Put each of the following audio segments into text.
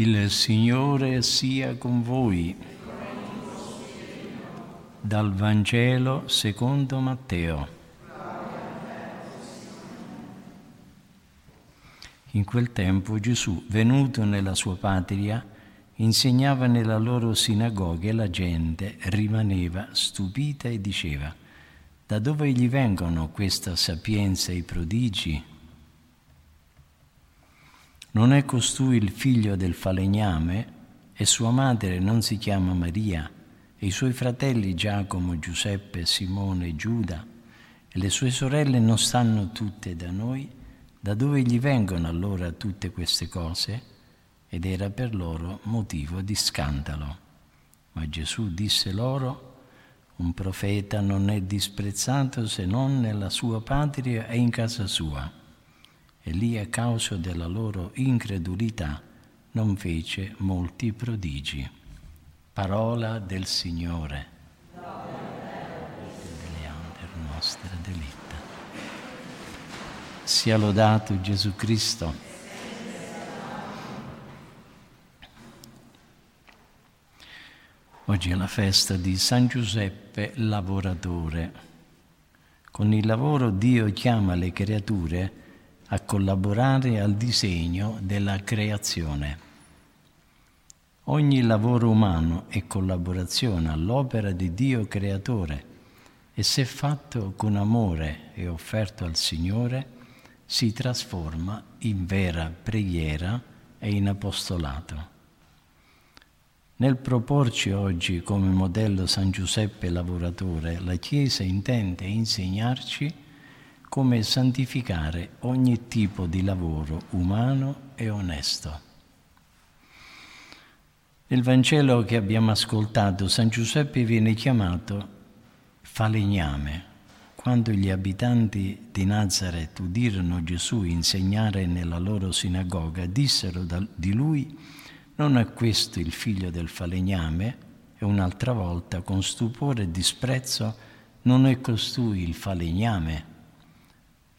Il Signore sia con voi. Dal Vangelo secondo Matteo. In quel tempo Gesù, venuto nella sua patria, insegnava nella loro sinagoga e la gente rimaneva stupita e diceva, da dove gli vengono questa sapienza e i prodigi? Non è costui il figlio del falegname e sua madre non si chiama Maria e i suoi fratelli Giacomo, Giuseppe, Simone e Giuda e le sue sorelle non stanno tutte da noi? Da dove gli vengono allora tutte queste cose? Ed era per loro motivo di scandalo. Ma Gesù disse loro, un profeta non è disprezzato se non nella sua patria e in casa sua e lì a causa della loro incredulità non fece molti prodigi. Parola del Signore. Deleander nostra delitta. Sia lodato Gesù Cristo. Oggi è la festa di San Giuseppe lavoratore. Con il lavoro Dio chiama le creature a collaborare al disegno della creazione. Ogni lavoro umano è collaborazione all'opera di Dio creatore e se fatto con amore e offerto al Signore si trasforma in vera preghiera e in apostolato. Nel proporci oggi come modello San Giuseppe lavoratore, la Chiesa intende insegnarci come santificare ogni tipo di lavoro umano e onesto. Nel Vangelo che abbiamo ascoltato, San Giuseppe viene chiamato falegname. Quando gli abitanti di Nazareth udirono Gesù insegnare nella loro sinagoga, dissero di lui, non è questo il figlio del falegname? E un'altra volta, con stupore e disprezzo, non è costui il falegname?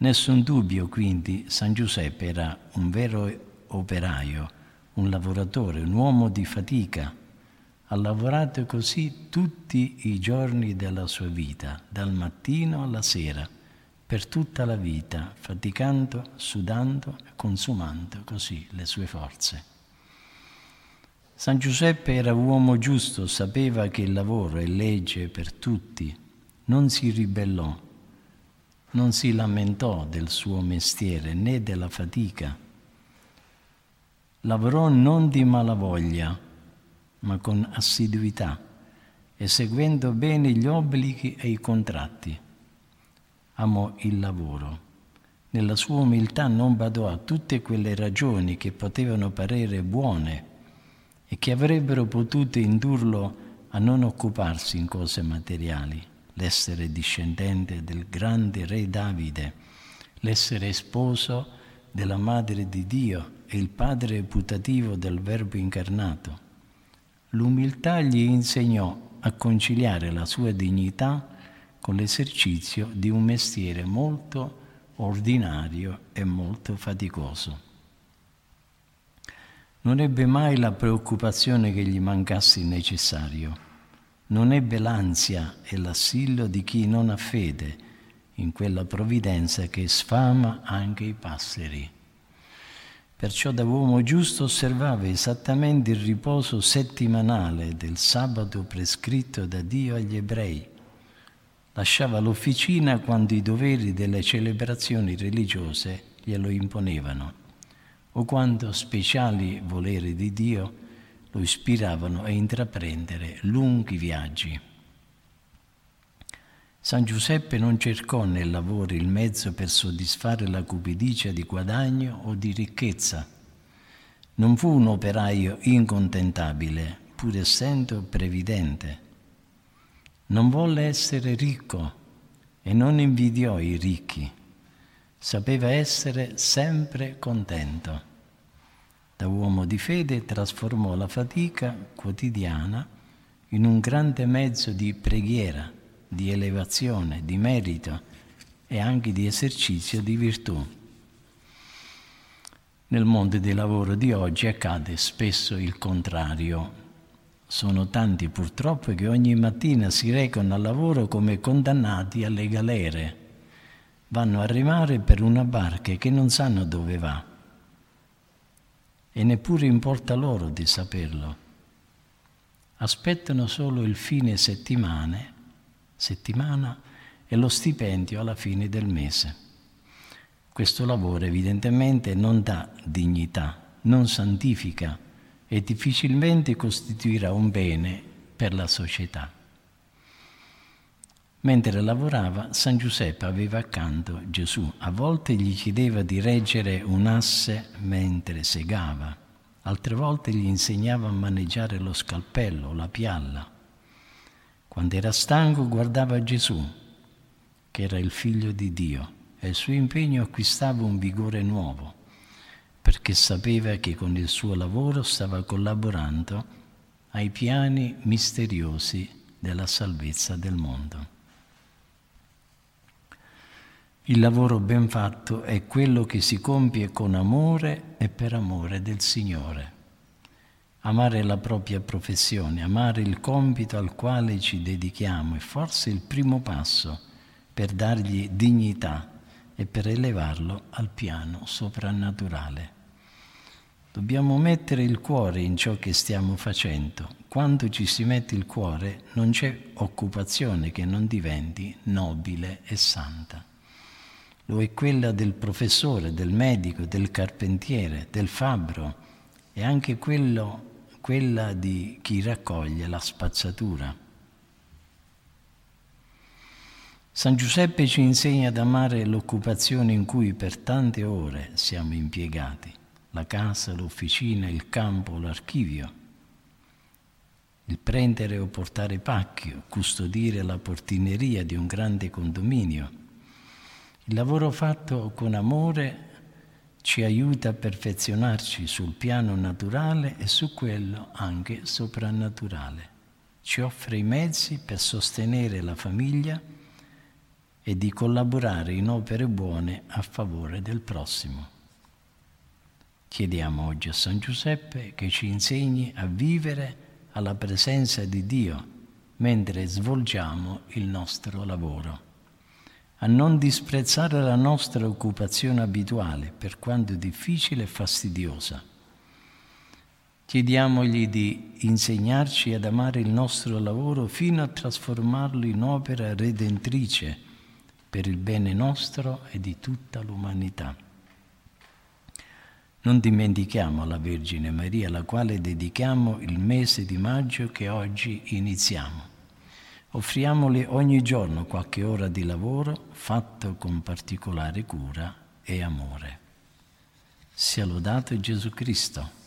Nessun dubbio quindi San Giuseppe era un vero operaio, un lavoratore, un uomo di fatica. Ha lavorato così tutti i giorni della sua vita, dal mattino alla sera, per tutta la vita, faticando, sudando consumando così le sue forze. San Giuseppe era uomo giusto, sapeva che il lavoro è legge per tutti, non si ribellò non si lamentò del suo mestiere né della fatica. Lavorò non di malavoglia, ma con assiduità e seguendo bene gli obblighi e i contratti. Amò il lavoro. Nella sua umiltà non badò a tutte quelle ragioni che potevano parere buone e che avrebbero potuto indurlo a non occuparsi in cose materiali l'essere discendente del grande re Davide, l'essere sposo della Madre di Dio e il padre putativo del Verbo incarnato. L'umiltà gli insegnò a conciliare la sua dignità con l'esercizio di un mestiere molto ordinario e molto faticoso. Non ebbe mai la preoccupazione che gli mancasse il necessario non ebbe l'ansia e l'assillo di chi non ha fede in quella provvidenza che sfama anche i passeri. Perciò da uomo giusto osservava esattamente il riposo settimanale del sabato prescritto da Dio agli ebrei. Lasciava l'officina quando i doveri delle celebrazioni religiose glielo imponevano o quando speciali voleri di Dio lo ispiravano a intraprendere lunghi viaggi. San Giuseppe non cercò nel lavoro il mezzo per soddisfare la cupidicia di guadagno o di ricchezza. Non fu un operaio incontentabile, pur essendo previdente. Non volle essere ricco e non invidiò i ricchi. Sapeva essere sempre contento da uomo di fede trasformò la fatica quotidiana in un grande mezzo di preghiera, di elevazione, di merito e anche di esercizio di virtù. Nel mondo di lavoro di oggi accade spesso il contrario. Sono tanti purtroppo che ogni mattina si recano al lavoro come condannati alle galere. Vanno a remare per una barca che non sanno dove va. E neppure importa loro di saperlo. Aspettano solo il fine settimana e lo stipendio alla fine del mese. Questo lavoro evidentemente non dà dignità, non santifica e difficilmente costituirà un bene per la società. Mentre lavorava, San Giuseppe aveva accanto Gesù. A volte gli chiedeva di reggere un asse mentre segava, altre volte gli insegnava a maneggiare lo scalpello, la pialla. Quando era stanco guardava Gesù, che era il figlio di Dio e il suo impegno acquistava un vigore nuovo, perché sapeva che con il suo lavoro stava collaborando ai piani misteriosi della salvezza del mondo. Il lavoro ben fatto è quello che si compie con amore e per amore del Signore. Amare la propria professione, amare il compito al quale ci dedichiamo è forse il primo passo per dargli dignità e per elevarlo al piano soprannaturale. Dobbiamo mettere il cuore in ciò che stiamo facendo. Quando ci si mette il cuore non c'è occupazione che non diventi nobile e santa. Lo è quella del professore, del medico, del carpentiere, del fabbro e anche quello, quella di chi raccoglie la spazzatura. San Giuseppe ci insegna ad amare l'occupazione in cui per tante ore siamo impiegati, la casa, l'officina, il campo, l'archivio, il prendere o portare pacchio, custodire la portineria di un grande condominio. Il lavoro fatto con amore ci aiuta a perfezionarci sul piano naturale e su quello anche soprannaturale. Ci offre i mezzi per sostenere la famiglia, e di collaborare in opere buone a favore del prossimo. Chiediamo oggi a San Giuseppe che ci insegni a vivere alla presenza di Dio mentre svolgiamo il nostro lavoro, a non disprezzare la nostra occupazione abituale per quanto difficile e fastidiosa. Chiediamogli di insegnarci ad amare il nostro lavoro fino a trasformarlo in opera redentrice per il bene nostro e di tutta l'umanità. Non dimentichiamo la Vergine Maria, alla quale dedichiamo il mese di maggio che oggi iniziamo. Offriamole ogni giorno qualche ora di lavoro fatto con particolare cura e amore. Sia lodato Gesù Cristo.